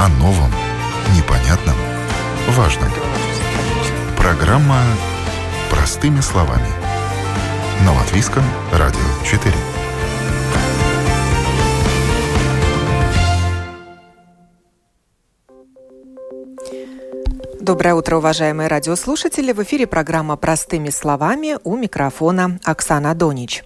О новом, непонятном, важном. Программа «Простыми словами». На Латвийском радио 4. Доброе утро, уважаемые радиослушатели. В эфире программа «Простыми словами» у микрофона Оксана Донич.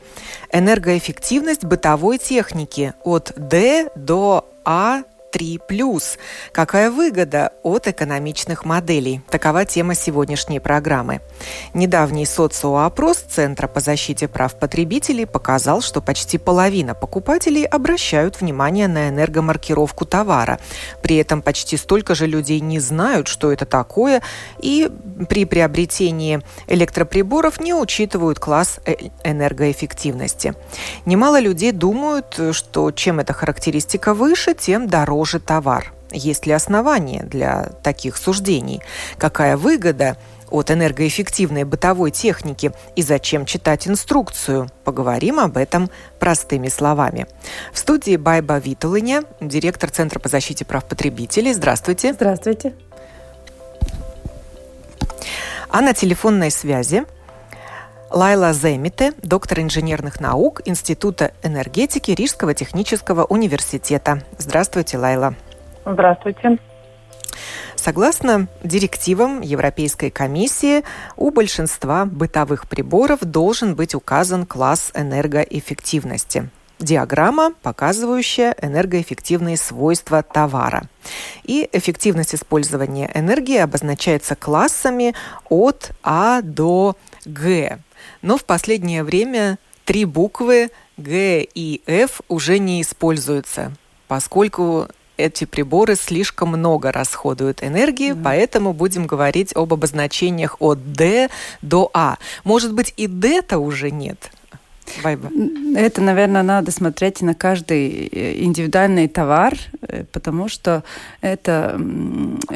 Энергоэффективность бытовой техники от D до А 3+. Какая выгода от экономичных моделей? Такова тема сегодняшней программы. Недавний социоопрос Центра по защите прав потребителей показал, что почти половина покупателей обращают внимание на энергомаркировку товара. При этом почти столько же людей не знают, что это такое, и при приобретении электроприборов не учитывают класс э, энергоэффективности. Немало людей думают, что чем эта характеристика выше, тем дороже дороже товар. Есть ли основания для таких суждений? Какая выгода от энергоэффективной бытовой техники и зачем читать инструкцию? Поговорим об этом простыми словами. В студии Байба Виталыня, директор Центра по защите прав потребителей. Здравствуйте. Здравствуйте. А на телефонной связи Лайла Земите, доктор инженерных наук Института энергетики Рижского технического университета. Здравствуйте, Лайла. Здравствуйте. Согласно директивам Европейской комиссии, у большинства бытовых приборов должен быть указан класс энергоэффективности. Диаграмма, показывающая энергоэффективные свойства товара. И эффективность использования энергии обозначается классами от А до Г. Но в последнее время три буквы Г и F уже не используются, поскольку эти приборы слишком много расходуют энергии, mm-hmm. поэтому будем говорить об обозначениях от D до А. Может быть, и D-то уже нет? Вайба. Это, наверное, надо смотреть на каждый э, индивидуальный товар, э, потому что это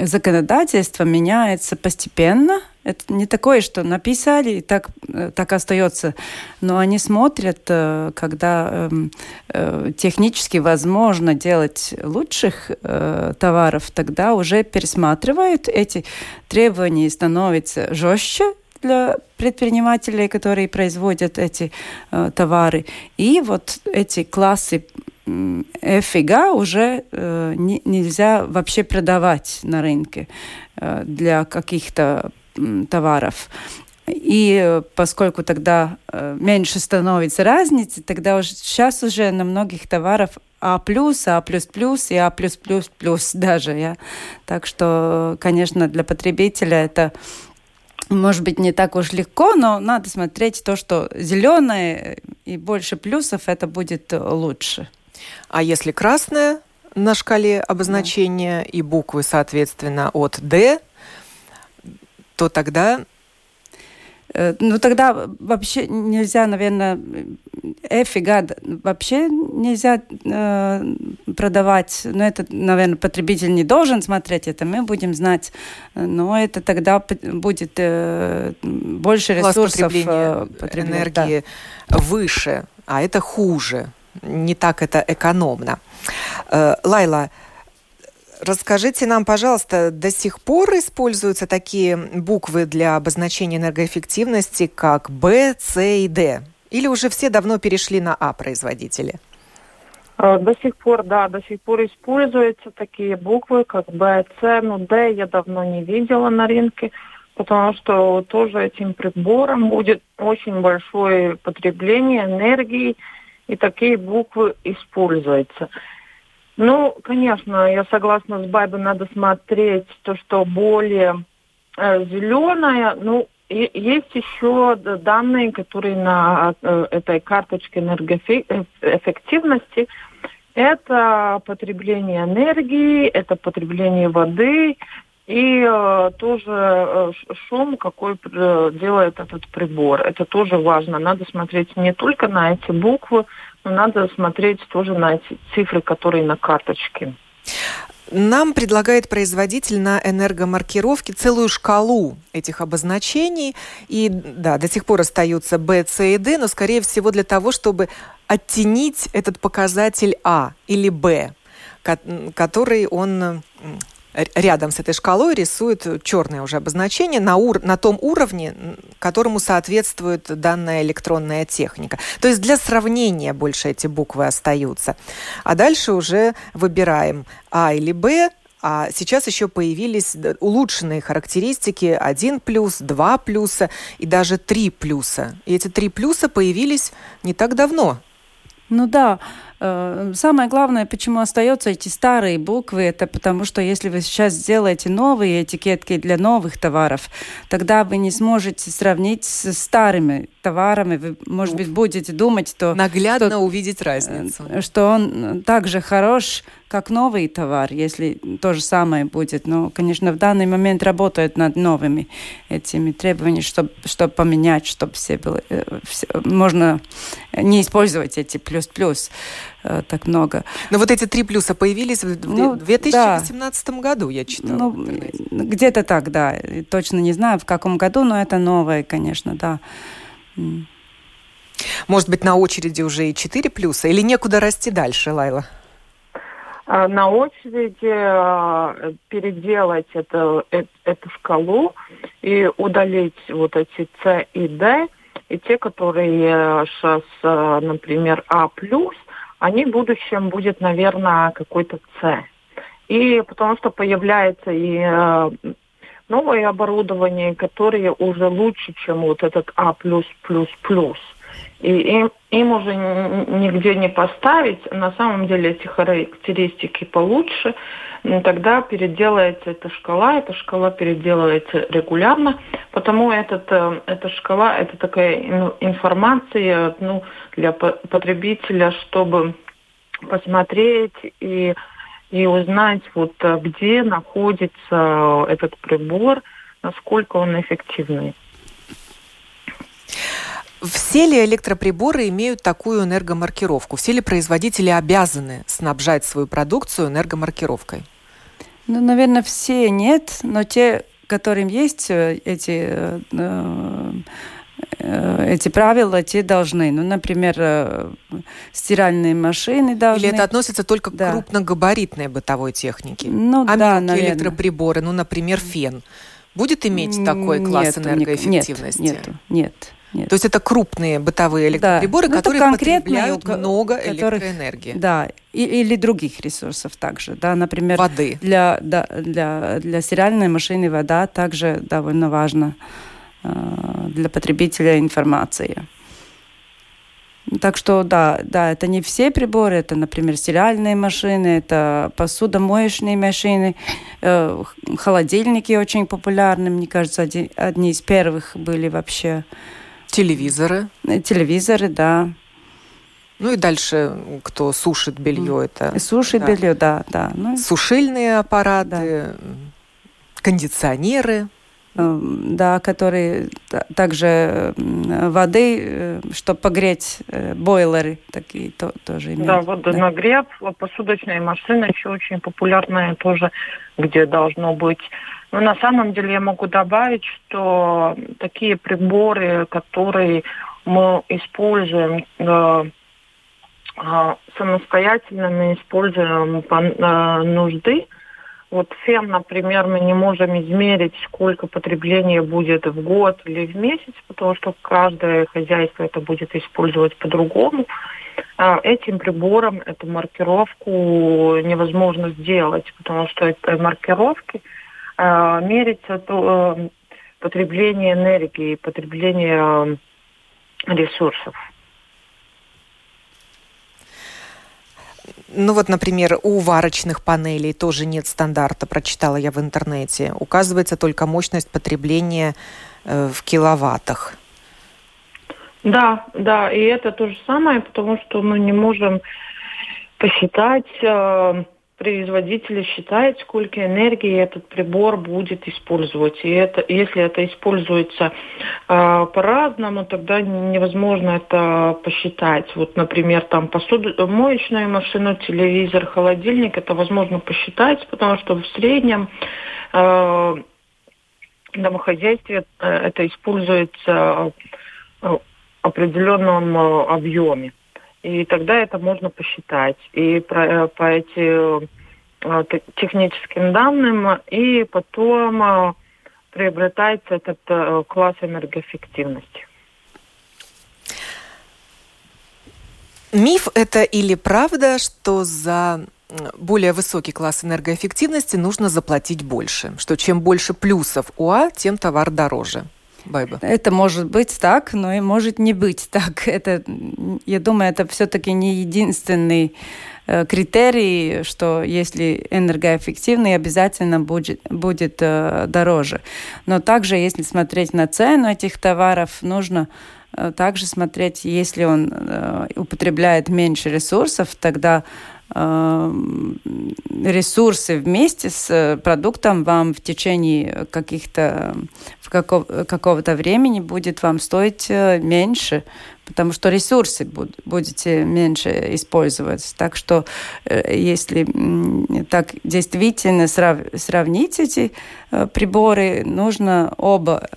законодательство меняется постепенно. Это не такое, что написали и так, э, так остается. Но они смотрят, когда эм, технически возможно делать лучших товаров, тогда уже пересматривают эти требования и становятся жестче, для предпринимателей, которые производят эти э, товары. И вот эти классы G уже э, не, нельзя вообще продавать на рынке э, для каких-то э, товаров. И э, поскольку тогда э, меньше становится разницы, тогда уже сейчас уже на многих товарах а А и А даже. Я. Так что, конечно, для потребителя это может быть, не так уж легко, но надо смотреть то, что зеленое и больше плюсов, это будет лучше. А если красное на шкале обозначения да. и буквы, соответственно, от D, то тогда ну, тогда вообще нельзя, наверное, F и гад вообще нельзя э, продавать. Но это, наверное, потребитель не должен смотреть, это мы будем знать. Но это тогда будет э, больше ресурсов. Э, энергии да. выше, а это хуже. Не так это экономно. Э, Лайла, Расскажите нам, пожалуйста, до сих пор используются такие буквы для обозначения энергоэффективности, как Б, С и Д? Или уже все давно перешли на А производители? Э, до сих пор, да, до сих пор используются такие буквы, как Б, С, но Д я давно не видела на рынке, потому что тоже этим прибором будет очень большое потребление энергии, и такие буквы используются. Ну, конечно, я согласна с Байбой, надо смотреть то, что более э, зеленое. Ну, и, есть еще данные, которые на э, этой карточке энергоэффективности. Это потребление энергии, это потребление воды и э, тоже шум, какой делает этот прибор. Это тоже важно. Надо смотреть не только на эти буквы, но надо смотреть тоже на цифры, которые на карточке. Нам предлагает производитель на энергомаркировке целую шкалу этих обозначений. И да, до сих пор остаются B, C и D, но скорее всего для того, чтобы оттенить этот показатель А или Б. который он рядом с этой шкалой рисует черное уже обозначение на, ур на том уровне, которому соответствует данная электронная техника. То есть для сравнения больше эти буквы остаются. А дальше уже выбираем А или Б, а сейчас еще появились улучшенные характеристики 1 плюс, 2 плюса и даже 3 плюса. И эти 3 плюса появились не так давно. Ну да, самое главное, почему остаются эти старые буквы, это потому что если вы сейчас сделаете новые этикетки для новых товаров, тогда вы не сможете сравнить с старыми товарами. Вы, может быть, будете думать, что... Наглядно что, увидеть разницу. Э, что он также хорош, как новый товар, если то же самое будет. Но, конечно, в данный момент работают над новыми этими требованиями, чтобы, чтобы поменять, чтобы все было... Э, все, можно не использовать эти плюс-плюс. Э, так много. Но вот эти три плюса появились в ну, 2018 да. году, я читала. Ну, где-то так, да. Точно не знаю, в каком году, но это новое, конечно, да. Может быть, на очереди уже и четыре плюса? Или некуда расти дальше, Лайла? А, на очереди а, переделать это, это, эту шкалу и удалить вот эти С и Д, и те, которые сейчас, э, например, А+, они в будущем будет, наверное, какой-то С. И потому что появляется и э, новое оборудование, которое уже лучше, чем вот этот А+++. И им, им уже нигде не поставить. На самом деле эти характеристики получше. Но тогда переделается эта шкала, эта шкала переделывается регулярно, потому этот, э, эта шкала, это такая информация ну, для потребителя, чтобы посмотреть и, и узнать, вот э, где находится этот прибор, насколько он эффективный. Все ли электроприборы имеют такую энергомаркировку? Все ли производители обязаны снабжать свою продукцию энергомаркировкой? Ну, наверное, все нет, но те, которым есть э, эти э, э, эти правила, те должны. Ну, например, стиральные машины должны. Или это относится только да. к крупногабаритной бытовой технике? Ну, а да, наверное. электроприборы, ну, например, фен, будет иметь такой класс нету, энергоэффективности? Нет, нету, нет. Нет. То есть это крупные бытовые электроприборы, да. ну, которые потребляют много которых, электроэнергии. Да, и, или других ресурсов также. Да, например, воды. Для, да, для, для стиральной машины вода также довольно важна э, для потребителя информации. Так что да, да, это не все приборы, это, например, стиральные машины, это посудомоечные машины, э, холодильники очень популярны, мне кажется, один, одни из первых были вообще. Телевизоры. Э, телевизоры, да. Ну и дальше, кто сушит белье, это... Сушит да. белье, да, да. Ну, Сушильные аппараты, да. кондиционеры. Эм, да, которые также воды, э, чтобы погреть э, бойлеры такие то, тоже имеют. Да, водонагрев, да. посудочные машины еще очень популярные тоже, где должно быть но на самом деле я могу добавить, что такие приборы, которые мы используем э, самостоятельно, мы используем по нужды. Вот фен, например, мы не можем измерить, сколько потребления будет в год или в месяц, потому что каждое хозяйство это будет использовать по-другому. А этим прибором эту маркировку невозможно сделать, потому что это маркировки – э, мерится то, э, потребление энергии, потребление э, ресурсов. Ну вот, например, у варочных панелей тоже нет стандарта, прочитала я в интернете. Указывается только мощность потребления э, в киловаттах. Да, да, и это то же самое, потому что мы не можем посчитать э, производитель считает, сколько энергии этот прибор будет использовать. И это, если это используется э, по-разному, тогда невозможно это посчитать. Вот, например, там посуду, моечную машину, телевизор, холодильник, это возможно посчитать, потому что в среднем э, домохозяйстве э, это используется в определенном э, объеме. И тогда это можно посчитать. И про, э, по эти техническим данным, и потом приобретается этот класс энергоэффективности. Миф это или правда, что за более высокий класс энергоэффективности нужно заплатить больше, что чем больше плюсов у А, тем товар дороже. Байба. Это может быть так, но и может не быть так. Это, я думаю, это все-таки не единственный э, критерий, что если энергоэффективный, обязательно будет, будет э, дороже. Но также, если смотреть на цену этих товаров, нужно э, также смотреть, если он э, употребляет меньше ресурсов, тогда ресурсы вместе с э, продуктом вам в течение каких-то каков, какого-то времени будет вам стоить э, меньше, потому что ресурсы буд, будете меньше использовать. Так что э, если так действительно срав, сравнить эти приборы, нужно оба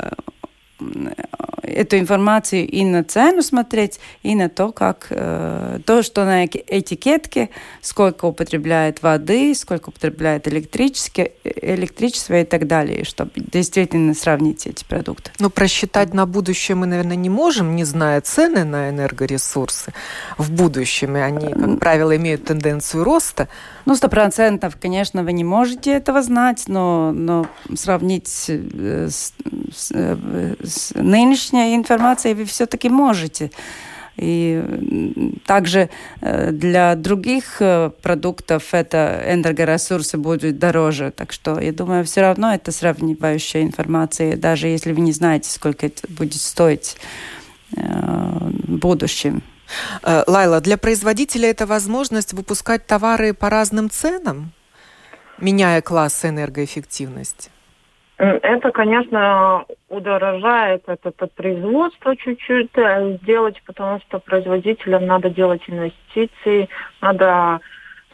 эту информацию и на цену смотреть, и на то, как э, то, что на этикетке, сколько употребляет воды, сколько употребляет электрическое, электричество и так далее, чтобы действительно сравнить эти продукты. Но просчитать на будущее мы, наверное, не можем, не зная цены на энергоресурсы в будущем, и они, как правило, имеют тенденцию роста. Ну, сто процентов, конечно, вы не можете этого знать, но, но сравнить э, с, с, э, с нынешней информацией вы все-таки можете. И также э, для других продуктов это энергоресурсы будут дороже. Так что я думаю, все равно это сравнивающая информация, даже если вы не знаете, сколько это будет стоить в будущем. Э, Лайла, для производителя это возможность выпускать товары по разным ценам, меняя класс энергоэффективности? Это, конечно, удорожает это, это производство чуть-чуть э, сделать, потому что производителям надо делать инвестиции, надо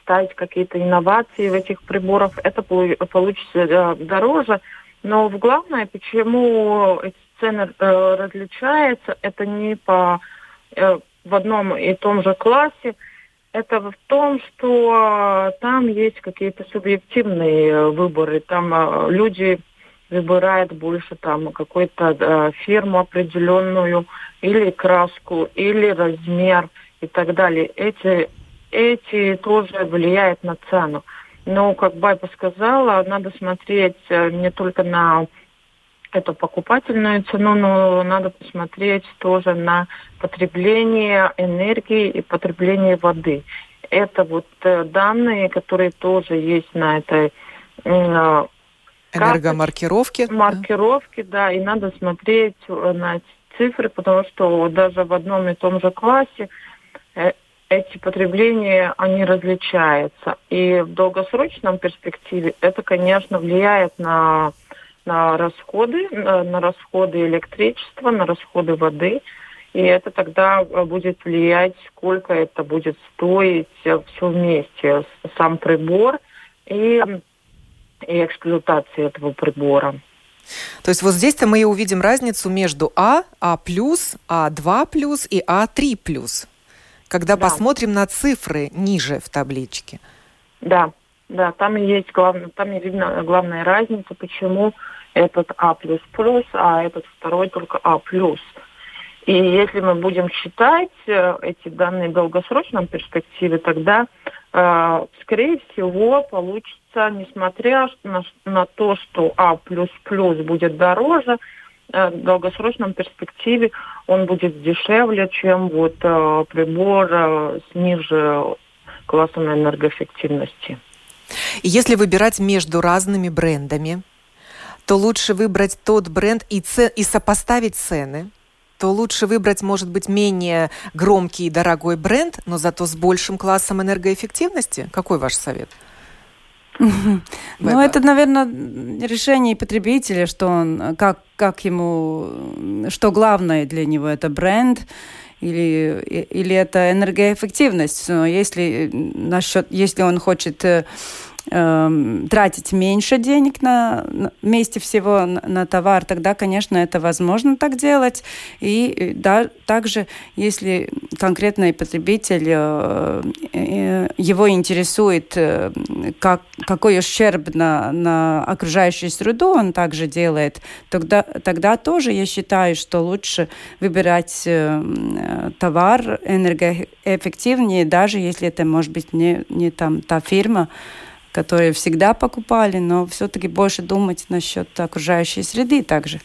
ставить какие-то инновации в этих приборах. Это получится э, дороже. Но главное, почему эти цены различаются, это не по в одном и том же классе, это в том, что там есть какие-то субъективные выборы. Там э, люди выбирают больше там какую-то э, фирму определенную, или краску, или размер и так далее. Эти, эти тоже влияют на цену. Но, как Байба сказала, надо смотреть э, не только на эту покупательную цену, но надо посмотреть тоже на потребление энергии и потребление воды. Это вот э, данные, которые тоже есть на этой э, энергомаркировке. Маркировки, да. да, и надо смотреть э, на эти цифры, потому что даже в одном и том же классе эти потребления, они различаются. И в долгосрочном перспективе это, конечно, влияет на на расходы, на, расходы электричества, на расходы воды. И это тогда э, будет влиять, сколько это будет стоить э, все вместе, сам прибор и, и эксплуатация этого прибора. То есть вот здесь-то мы и увидим разницу между А, А+, А2+, и А3+, когда да. посмотрим на цифры ниже в табличке. Да, да, там и есть главное, там и видно главная разница, почему этот А++, а этот второй только А+. И если мы будем считать э, эти данные в долгосрочном перспективе, тогда, э, скорее всего, получится, несмотря на, на то, что А++ будет дороже, э, в долгосрочном перспективе он будет дешевле, чем вот прибор с ниже классом энергоэффективности. Если выбирать между разными брендами, то лучше выбрать тот бренд и, ц... и сопоставить цены, то лучше выбрать, может быть, менее громкий и дорогой бренд, но зато с большим классом энергоэффективности? Какой ваш совет? Ну, это, наверное, решение потребителя, что он, как, как ему, что главное для него, это бренд или, или это энергоэффективность. Но если насчет, если он хочет э, э, тратить меньше денег на, на вместе всего на, на товар, тогда, конечно, это возможно так делать. И да, также, если конкретный потребитель, э, э, его интересует, э, как, какой ущерб на, на окружающую среду он также делает, тогда, тогда тоже я считаю, что лучше выбирать э, товар энергоэффективнее, даже если это может быть не, не там та фирма, которые всегда покупали, но все-таки больше думать насчет окружающей среды также.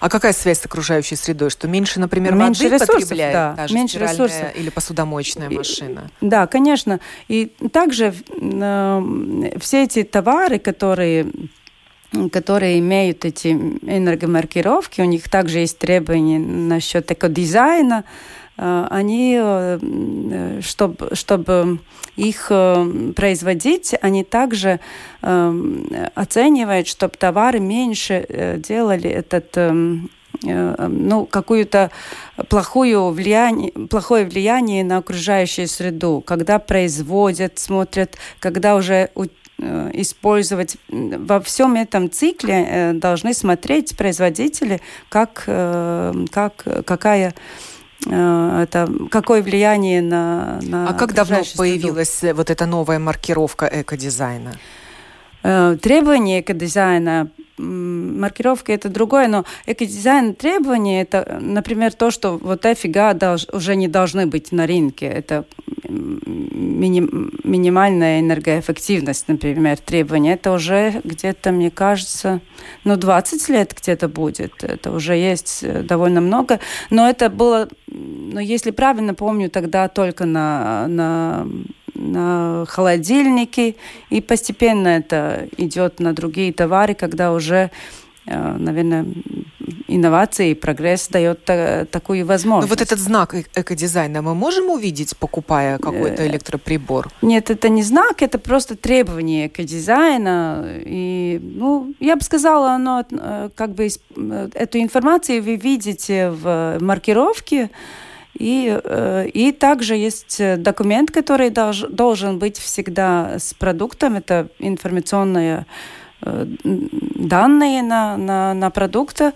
А какая связь с окружающей средой? Что меньше, например, меньше воды ресурсов, потребляет да, та же меньше ресурсов. или посудомоечная машина? И, да, конечно. И также э, все эти товары, которые которые имеют эти энергомаркировки, у них также есть требования насчет экодизайна, Э, они, чтобы, э, чтобы их э, производить, они также оценивают, чтобы товары меньше делали этот ну, какую-то плохую влияние, плохое влияние на окружающую среду, когда производят, смотрят, когда уже использовать во всем этом цикле должны смотреть производители, как, как какая Э, это какое влияние на, на А как давно появилась вот эта новая маркировка экодизайна? Э, требования экодизайна маркировка это другое, но экодизайн требования это, например, то, что вот эфига долж, уже не должны быть на рынке. Это миним, минимальная энергоэффективность, например, требования. Это уже где-то, мне кажется, ну, 20 лет где-то будет. Это уже есть э, довольно много. Но это было, ну, если правильно помню, тогда только на, на на холодильники, и постепенно это идет на другие товары, когда уже наверное, инновации и прогресс дает такую возможность. Но вот этот знак экодизайна мы можем увидеть, покупая какой-то э, электроприбор? Нет, это не знак, это просто требование экодизайна. И, ну, я бы сказала, оно э, как бы эту информацию вы видите в маркировке, и, э, и также есть документ, который долж, должен быть всегда с продуктом. Это информационные э, данные на, на, на продукты.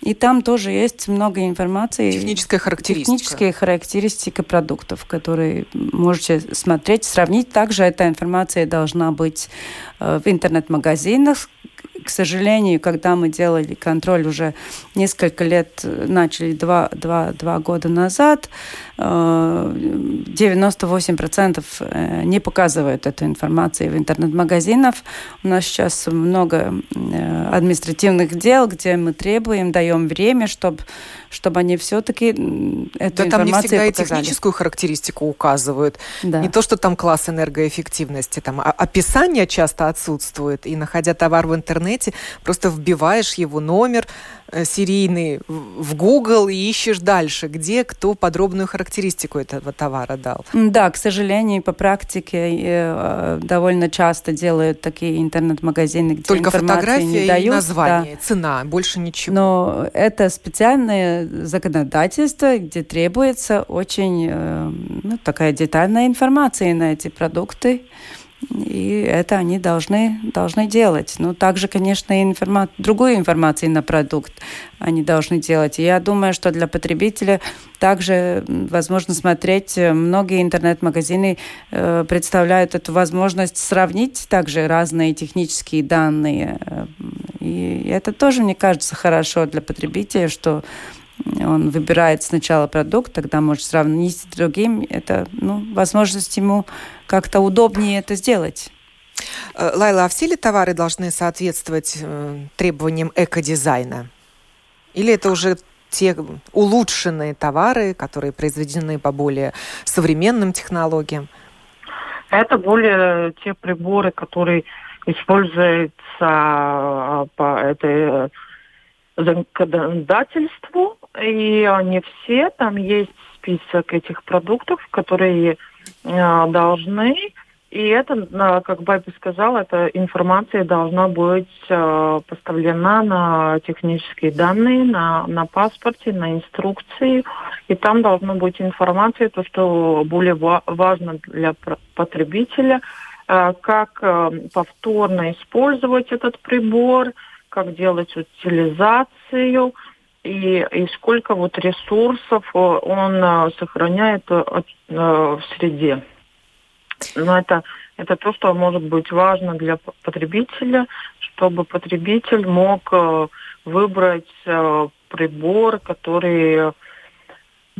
И там тоже есть много информации. Техническая характеристика. Техническая характеристика продуктов, которые можете смотреть, сравнить. Также эта информация должна быть э, в интернет-магазинах, к сожалению, когда мы делали контроль уже несколько лет, начали два, два, два года назад, 98% э, не показывают эту информацию в интернет-магазинах. У нас сейчас много э, административных дел, где мы требуем, даем время, чтобы чтобы они все-таки эту да, там не всегда показали. и техническую характеристику указывают. Да. Не то, что там класс энергоэффективности, там а описание часто отсутствует, и находя товар в интернете, просто вбиваешь его номер, серийный в Google и ищешь дальше, где кто подробную характеристику этого товара дал. Да, к сожалению, по практике э, довольно часто делают такие интернет-магазины, где Только фотография не дают, и название, да. цена, больше ничего. Но это специальное законодательство, где требуется очень э, ну, такая детальная информация на эти продукты. И это они должны, должны делать. Но также, конечно, информа... другую информацию на продукт они должны делать. И я думаю, что для потребителя также возможно смотреть. Э, многие интернет-магазины э, представляют эту возможность сравнить также разные технические данные. Э, и это тоже, мне кажется, хорошо для потребителя, что он выбирает сначала продукт, тогда может сравнить с другим. Это ну, возможность ему как-то удобнее это сделать. Э, Лайла, а все ли товары должны соответствовать э, требованиям экодизайна? Или это уже те улучшенные товары, которые произведены по более современным технологиям? Это более те приборы, которые используются а, по этой законодательству, и не все, там есть список этих продуктов, которые э, должны, и это, э, как Баби сказала, эта информация должна быть э, поставлена на технические данные, на, на паспорте, на инструкции, и там должна быть информация, то, что более ва- важно для потребителя, как повторно использовать этот прибор, как делать утилизацию и, и сколько вот ресурсов он сохраняет в среде. Но это, это то, что может быть важно для потребителя, чтобы потребитель мог выбрать прибор, который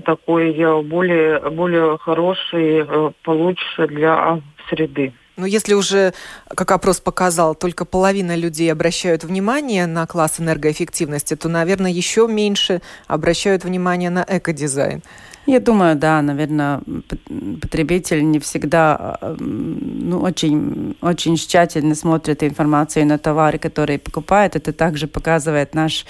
такой более, более хороший, э, получше для среды. Но если уже, как опрос показал, только половина людей обращают внимание на класс энергоэффективности, то, наверное, еще меньше обращают внимание на экодизайн. Я думаю, да, наверное, потребитель не всегда э, ну, очень, очень тщательно смотрит информацию на товары, которые покупает. Это также показывает наш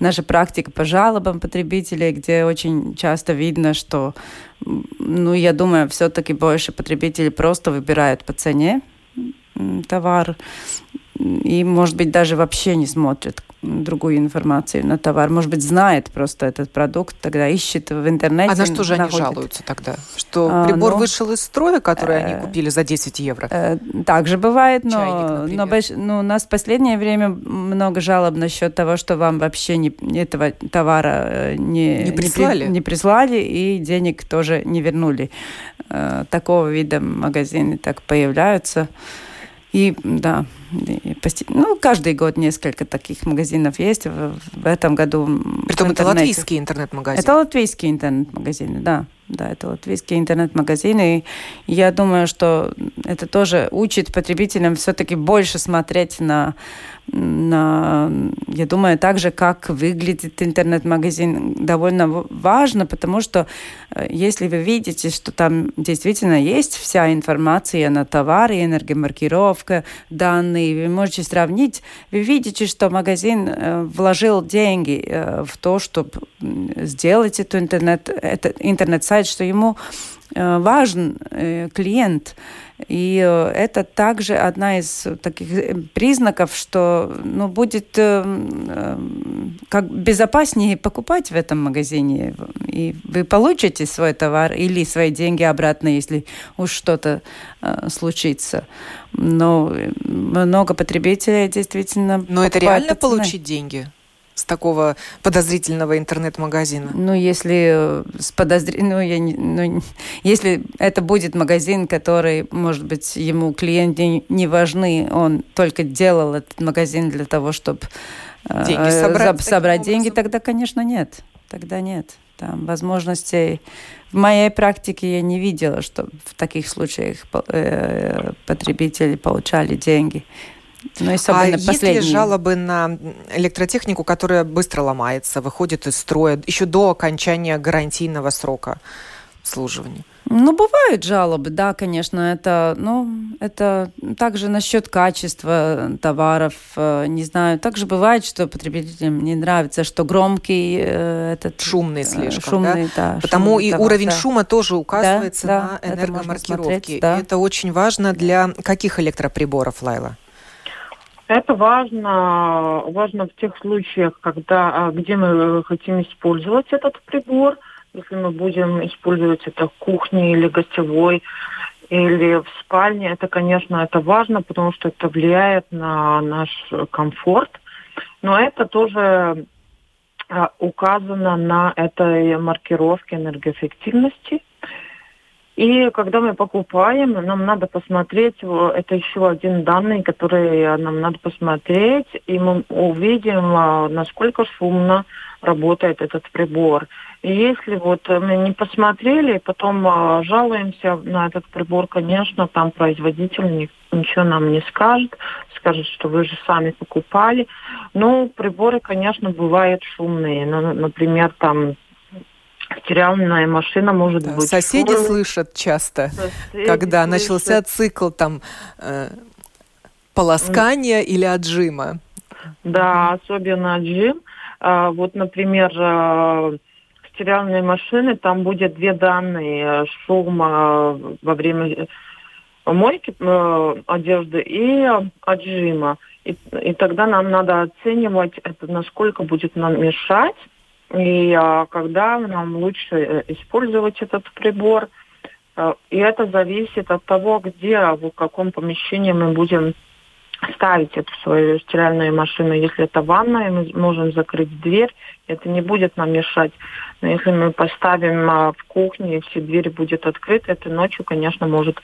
наша практика по жалобам потребителей, где очень часто видно, что, ну, я думаю, все-таки больше потребителей просто выбирают по цене товар и, может быть, даже вообще не смотрят другую информацию на товар. Может быть, знает просто этот продукт, тогда ищет в интернете. А на что же находит. они жалуются тогда? Что а, прибор но... вышел из строя, который э, они купили за 10 евро? Э, также бывает, но, Чайник, но больш... ну, у нас в последнее время много жалоб насчет того, что вам вообще не, этого товара э, не, не прислали, не, не прислали и денег тоже не вернули. Э, такого вида магазины так появляются. И да, и почти, ну, каждый год несколько таких магазинов есть. В, в этом году Притом это латвийские интернет-магазины? Это латвийские интернет-магазины, да. Да, это латвийские интернет-магазины. И я думаю, что это тоже учит потребителям все-таки больше смотреть на на, я думаю, также как выглядит интернет-магазин, довольно важно, потому что э, если вы видите, что там действительно есть вся информация на товары, энергомаркировка, данные, вы можете сравнить, вы видите, что магазин э, вложил деньги э, в то, чтобы сделать эту интернет, этот интернет-сайт, что ему важен клиент. И э, это также одна из таких э, признаков, что ну, будет э, как безопаснее покупать в этом магазине. И вы получите свой товар или свои деньги обратно, если уж что-то случится. Но много потребителей действительно Но это реально получить деньги? Такого подозрительного интернет-магазина? Ну, если э, с подозр... ну, я не... ну, если это будет магазин, который, может быть, ему клиенты не важны, он только делал этот магазин для того, чтобы э, деньги собрать, собрать деньги, тогда, конечно, нет. Тогда нет. Там возможностей в моей практике я не видела, что в таких случаях э, потребители получали деньги. Ну, особенно а последние. есть ли жалобы на электротехнику, которая быстро ломается, выходит из строя еще до окончания гарантийного срока обслуживания? Ну, бывают жалобы, да, конечно, это, ну, это также насчет качества товаров, э, не знаю. Также бывает, что потребителям не нравится, что громкий э, этот... Шумный слишком, шумный, да? да Потому шумный и товар, уровень да. шума тоже указывается да, на энергомаркировке. Это, да. это очень важно для каких электроприборов, Лайла? Это важно, важно в тех случаях, когда, а, где мы хотим использовать этот прибор. Если мы будем использовать это в кухне или гостевой, или в спальне, это, конечно, это важно, потому что это влияет на наш комфорт. Но это тоже а, указано на этой маркировке энергоэффективности. И когда мы покупаем, нам надо посмотреть, это еще один данный, который нам надо посмотреть, и мы увидим, а, насколько шумно работает этот прибор. И если вот мы не посмотрели, потом а, жалуемся на этот прибор, конечно, там производитель ничего нам не скажет, скажет, что вы же сами покупали. Ну, приборы, конечно, бывают шумные. Ну, например, там стиральная машина может да, быть. Соседи шумной. слышат часто, соседи когда слышат. начался цикл там э, полоскания mm. или отжима. Да, особенно отжим. А, вот, например, а, стиральной машины там будет две данные шум а, во время мойки э, одежды и отжима. И, и тогда нам надо оценивать, это насколько будет нам мешать и а, когда нам лучше э, использовать этот прибор, И это зависит от того, где, в каком помещении мы будем ставить эту свою стиральную машину. Если это ванная, мы можем закрыть дверь, это не будет нам мешать. Но если мы поставим а, в кухне, и все двери будут открыты, это ночью, конечно, может,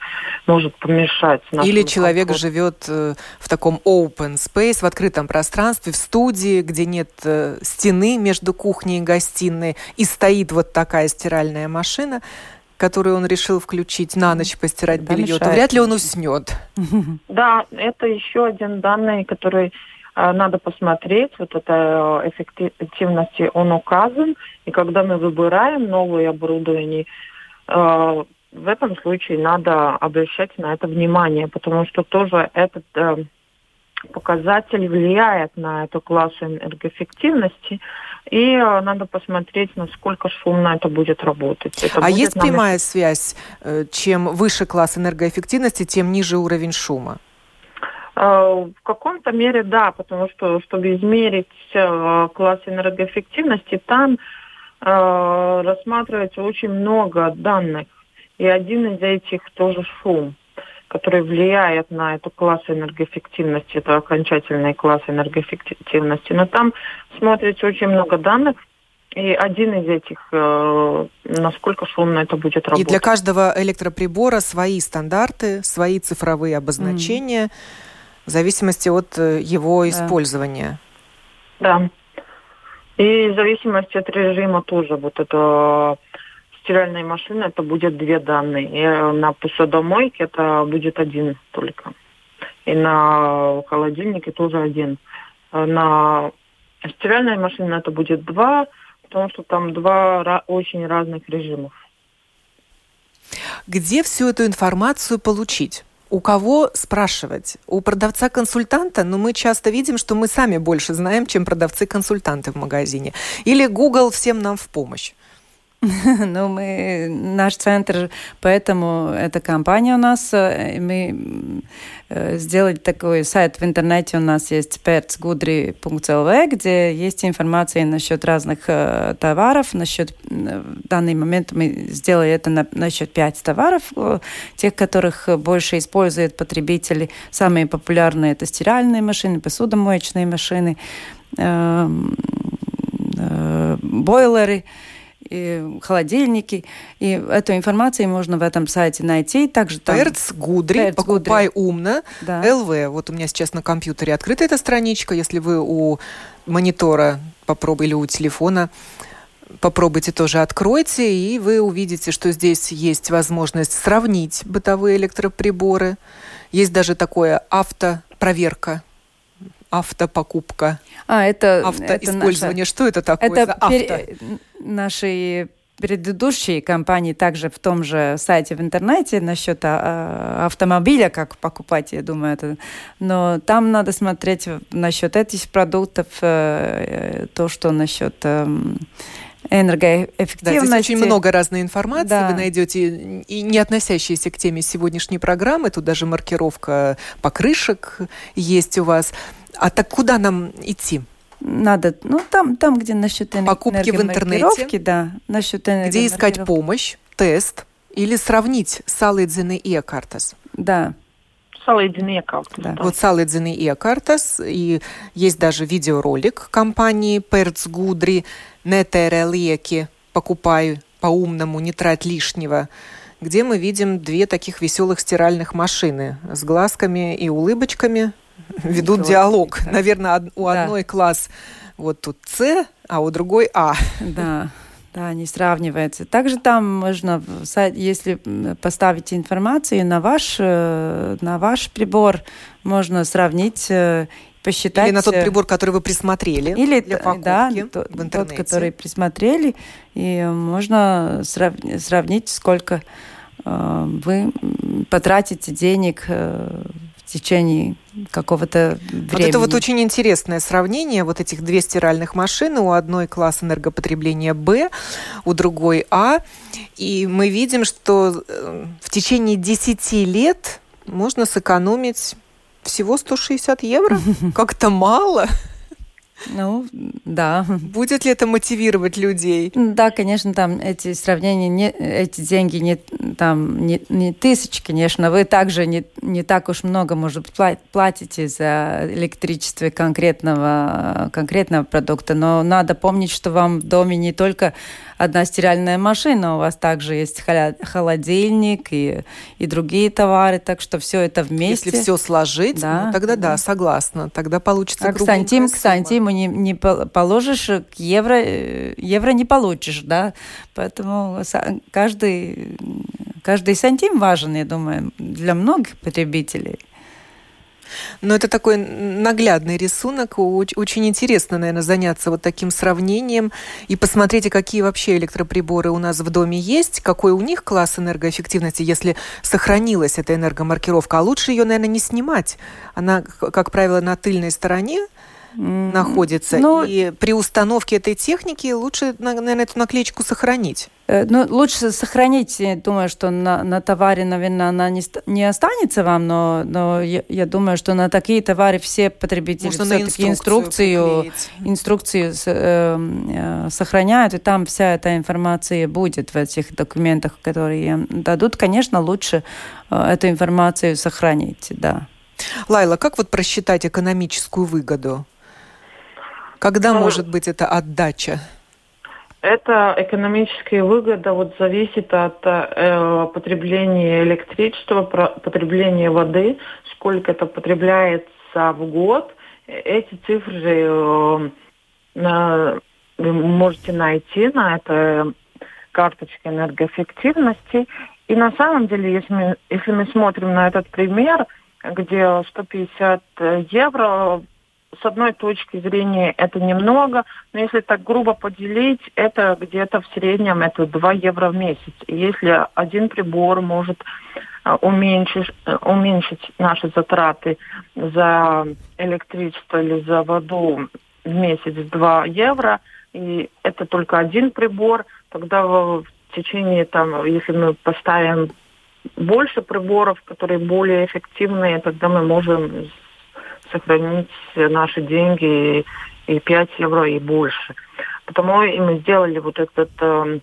может помешать. Или человек комфорту. живет э, в таком open space, в открытом пространстве, в студии, где нет э, стены между кухней и гостиной, и стоит вот такая стиральная машина которую он решил включить на ночь постирать да, белье, то вряд ли он уснет. Да, это еще один данный, который э, надо посмотреть. Вот это э, эффективности он указан. И когда мы выбираем новое оборудование, э, в этом случае надо обращать на это внимание, потому что тоже этот показатель влияет на эту классу энергоэффективности, и э, надо посмотреть, насколько шумно это будет работать. Это а будет есть нам... прямая связь? Э, чем выше класс энергоэффективности, тем ниже уровень шума? Э, в каком-то мере да, потому что, чтобы измерить класс энергоэффективности, там рассматривается очень много данных. И один из этих тоже шум который влияет на эту класс энергоэффективности, это окончательный класс энергоэффективности. Но там смотрится очень много данных, и один из этих, э, насколько шумно это будет работать. И для каждого электроприбора свои стандарты, свои цифровые обозначения, mm. в зависимости от э, его да. использования. Да. И в зависимости от режима тоже. Вот это стиральной машины это будет две данные. И на посудомойке это будет один только. И на холодильнике тоже один. На стиральной машине это будет два, потому что там два очень разных режимов. Где всю эту информацию получить? У кого спрашивать? У продавца-консультанта? Но мы часто видим, что мы сами больше знаем, чем продавцы-консультанты в магазине. Или Google всем нам в помощь. ну, мы, наш центр, поэтому эта компания у нас, э, мы э, сделали такой сайт. В интернете, у нас есть pertsgudri.lv, где есть информация насчет разных э, товаров, насчет, в данный момент мы сделали это на, насчет пять товаров, тех, которых больше используют потребители. Самые популярные это стиральные машины, посудомоечные машины, э, э, бойлеры, и холодильники. И эту информацию можно в этом сайте найти. Также там... Перц Гудри, Перц покупай Гудри. умно, да. ЛВ. Вот у меня сейчас на компьютере открыта эта страничка. Если вы у монитора попробовали, у телефона, попробуйте тоже откройте, и вы увидите, что здесь есть возможность сравнить бытовые электроприборы. Есть даже такое автопроверка автопокупка, а, это, автоиспользование. Это наша, Что это такое это за авто? Пер... Наши предыдущие компании также в том же сайте в интернете насчет а, а, автомобиля, как покупать, я думаю, это. Но там надо смотреть насчет этих продуктов, э, то, что насчет эм, энергоэффективности. Да, здесь очень много разной информации да. вы найдете, и не относящиеся к теме сегодняшней программы. Тут даже маркировка покрышек есть у вас. А так куда нам идти? Надо, ну там, там где насчет Покупки в интернете, да, насчет Где искать помощь, тест или сравнить салыдзины и картас. Да. Салыдзины картас. Да. Вот салыдзины и картас, и есть даже видеоролик компании Перц Гудри, Нетере Леки, покупай по-умному, не трать лишнего где мы видим две таких веселых стиральных машины с глазками и улыбочками, ведут Веселый, диалог. Да. Наверное, у да. одной класс вот тут С, а у другой А. Да. Да, не сравнивается. Также там можно, если поставить информацию на ваш, э, на ваш прибор, можно сравнить э, посчитать. Или на тот э, прибор, который вы присмотрели или, для покупки да, в интернете. тот, который присмотрели. И можно сравнить, сколько вы потратите денег в течение какого-то времени. Вот это вот очень интересное сравнение вот этих две стиральных машины. У одной класс энергопотребления Б, у другой А. И мы видим, что э, в течение 10 лет можно сэкономить всего 160 евро. Как-то мало. Ну, да. Будет ли это мотивировать людей? Да, конечно, там эти сравнения, не, эти деньги не, там, не, не тысячи, конечно. Вы также не, не так уж много, может быть, платите за электричество конкретного, конкретного продукта, но надо помнить, что вам в доме не только одна стиральная машина, у вас также есть холодильник и, и другие товары, так что все это вместе. Если все сложить, да, ну, тогда да, согласна, тогда получится а к сантим, к сантиму не, не положишь, к евро, э, евро не получишь, да, поэтому каждый, каждый сантим важен, я думаю, для многих потребителей. Но это такой наглядный рисунок. Очень интересно, наверное, заняться вот таким сравнением и посмотреть, какие вообще электроприборы у нас в доме есть, какой у них класс энергоэффективности, если сохранилась эта энергомаркировка. А лучше ее, наверное, не снимать. Она, как правило, на тыльной стороне находится. Ну, и при установке этой техники лучше, наверное, эту наклеечку сохранить. Э, ну, лучше сохранить, думаю, что на, на товаре, наверное, она не, не останется вам, но, но я, я думаю, что на такие товары все потребители все-таки инструкцию, инструкцию э, э, сохраняют, и там вся эта информация будет в этих документах, которые дадут. Конечно, лучше э, эту информацию сохранить, да. Лайла, как вот просчитать экономическую выгоду? Когда ну, может быть эта отдача? Это экономическая выгода вот зависит от э, потребления электричества, потребления воды, сколько это потребляется в год. Эти цифры э, на, вы можете найти на этой карточке энергоэффективности. И на самом деле, если мы, если мы смотрим на этот пример, где 150 евро с одной точки зрения это немного, но если так грубо поделить, это где-то в среднем это 2 евро в месяц. И если один прибор может э, уменьшить, э, уменьшить наши затраты за электричество или за воду в месяц 2 евро, и это только один прибор, тогда в течение, там, если мы поставим больше приборов, которые более эффективные, тогда мы можем сохранить наши деньги и 5 евро и больше. Потому и мы сделали вот этот э,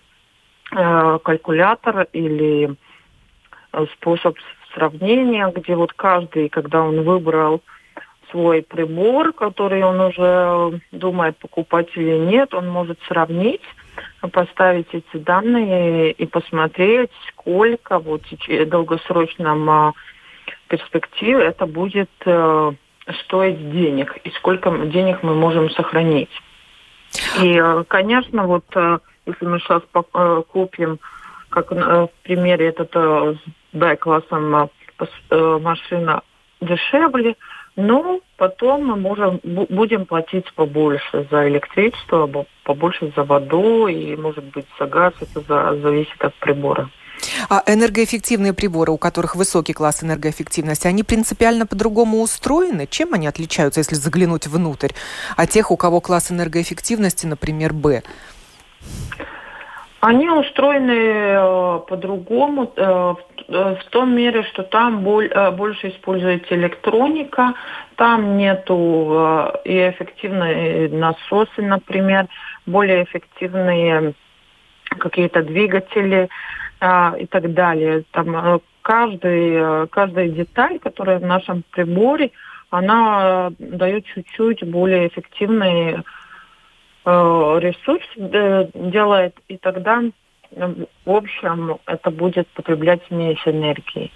э, калькулятор или э, способ сравнения, где вот каждый, когда он выбрал свой прибор, который он уже думает покупать или нет, он может сравнить, поставить эти данные и посмотреть, сколько вот в долгосрочном э, перспективе это будет стоить денег и сколько денег мы можем сохранить. И, э, конечно, вот э, если мы сейчас э, купим, как в примере этот с Б-классом машина дешевле, но потом мы можем, будем платить побольше за электричество, побольше за воду и, может быть, за газ. Это зависит от прибора. А энергоэффективные приборы, у которых высокий класс энергоэффективности, они принципиально по-другому устроены? Чем они отличаются, если заглянуть внутрь, от тех, у кого класс энергоэффективности, например, Б? Они устроены э, по-другому э, в, э, в том мере, что там боль, больше используется электроника, там нету и эффективные насосы, например, более эффективные какие-то двигатели, а, и так далее. Там э, каждый, э, каждая деталь, которая в нашем приборе, она дает чуть-чуть более эффективный э, ресурс, делает, и тогда в общем это будет потреблять меньше энергии.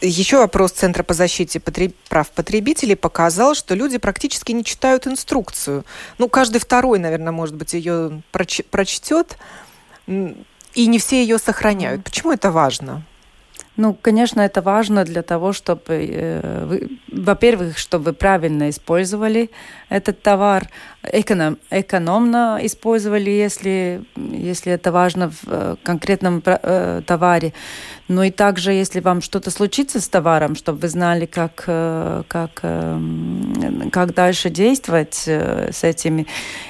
Еще вопрос Центра по защите прав потребителей показал, что люди практически не читают инструкцию. Ну, каждый второй, наверное, может быть, ее проч прочтет. И не все ее сохраняют. Почему это важно? Ну, конечно, это важно для того, чтобы, э, во-первых, чтобы правильно использовали этот товар, эконом, экономно использовали, если, если это важно в э, конкретном э, товаре. Ну и также, если вам что-то случится с товаром, чтобы вы знали, как, э, как, эм, как дальше действовать с этими.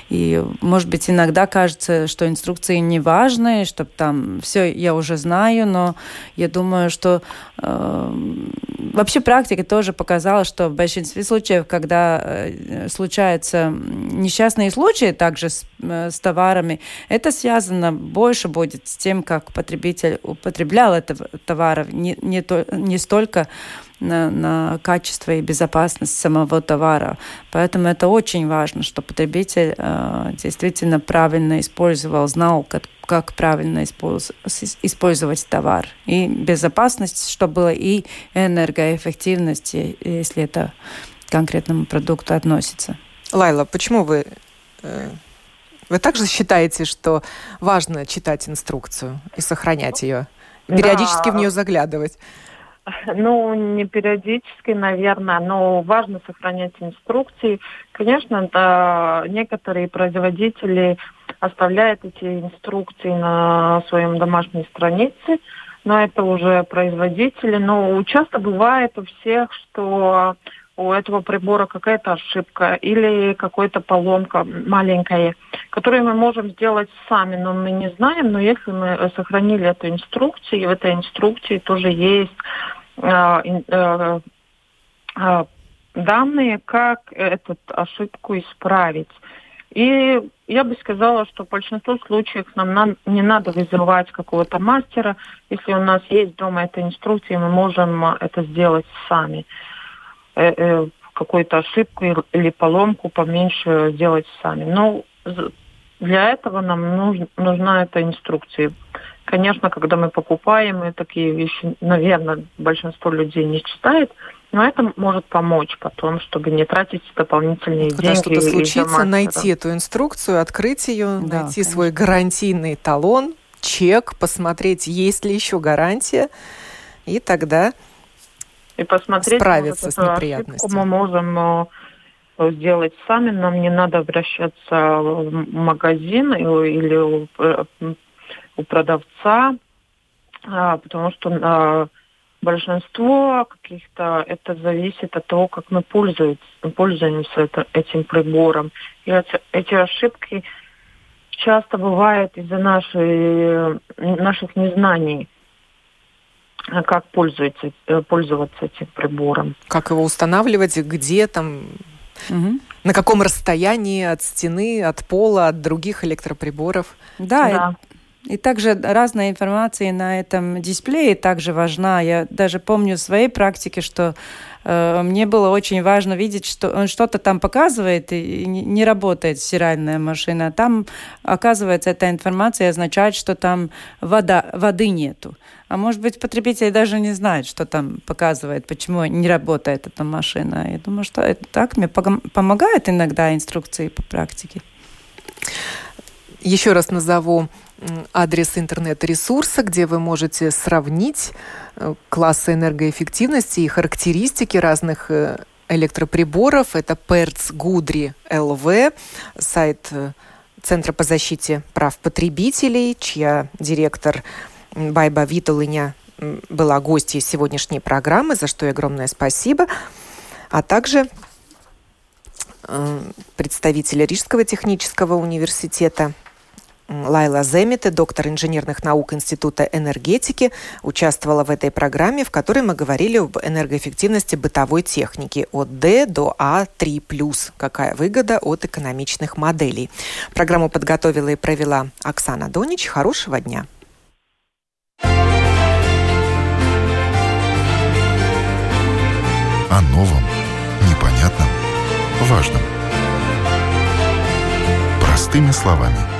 И, может быть, иногда кажется, что инструкции не важны, чтобы там все я уже знаю, но я думаю, что вообще практика тоже показала, что в большинстве случаев, когда э, случаются несчастные случаи также с, э, с товарами, это связано больше будет с тем, как потребитель употреблял это товар, не, не, то, не столько на, на качество и безопасность самого товара. Поэтому это очень важно, что потребитель э, действительно правильно использовал, знал, как, как правильно использовать товар. И безопасность, что было, и энергоэффективность, если это к конкретному продукту относится. Лайла, почему вы э, вы также считаете, что важно читать инструкцию и сохранять ее, периодически да. в нее заглядывать? Ну, не периодически, наверное, но важно сохранять инструкции. Конечно, да, некоторые производители оставляют эти инструкции на своем домашней странице, но это уже производители. Но часто бывает у всех, что у этого прибора какая-то ошибка или какая-то поломка маленькая, которую мы можем сделать сами, но мы не знаем, но если мы сохранили эту инструкцию, и в этой инструкции тоже есть данные, как эту ошибку исправить. И я бы сказала, что в большинстве случаев нам на, не надо вызывать какого-то мастера. Если у нас есть дома эта инструкция, мы можем это сделать сами. Э, э, какую-то ошибку или поломку поменьше сделать сами. Но для этого нам нужна, нужна эта инструкция. Конечно, когда мы покупаем, мы такие вещи, наверное, большинство людей не читает, но это может помочь потом, чтобы не тратить дополнительные Когда деньги. Когда что-то случится, найти эту инструкцию, открыть ее, да, найти конечно. свой гарантийный талон, чек, посмотреть, есть ли еще гарантия, и тогда и посмотреть, справиться может, с неприятностями. Мы можем э, сделать сами, нам не надо обращаться в магазин или у, продавца, а, потому что а, большинство каких-то это зависит от того, как мы пользуемся, пользуемся это, этим прибором. И эти, эти ошибки часто бывают из-за нашей, наших незнаний как пользуется, э, пользоваться этим прибором. Как его устанавливать, где там, угу. на каком расстоянии от стены, от пола, от других электроприборов. Да, да. И также разная информация на этом дисплее также важна. Я даже помню в своей практике, что э, мне было очень важно видеть, что он что-то там показывает и не, не работает стиральная машина. Там, оказывается, эта информация означает, что там вода, воды нету. А может быть, потребитель даже не знает, что там показывает, почему не работает эта машина. Я думаю, что это так мне помогает иногда инструкции по практике. Еще раз назову адрес интернет-ресурса, где вы можете сравнить э, классы энергоэффективности и характеристики разных э, электроприборов. Это Перц Гудри ЛВ, сайт э, Центра по защите прав потребителей, чья директор Байба Виталыня была гостьей сегодняшней программы, за что огромное спасибо. А также представителя Рижского технического университета Лайла Земите, доктор инженерных наук Института энергетики, участвовала в этой программе, в которой мы говорили об энергоэффективности бытовой техники от D до А3+. Какая выгода от экономичных моделей. Программу подготовила и провела Оксана Донич. Хорошего дня. О новом, непонятном, важном. Простыми словами –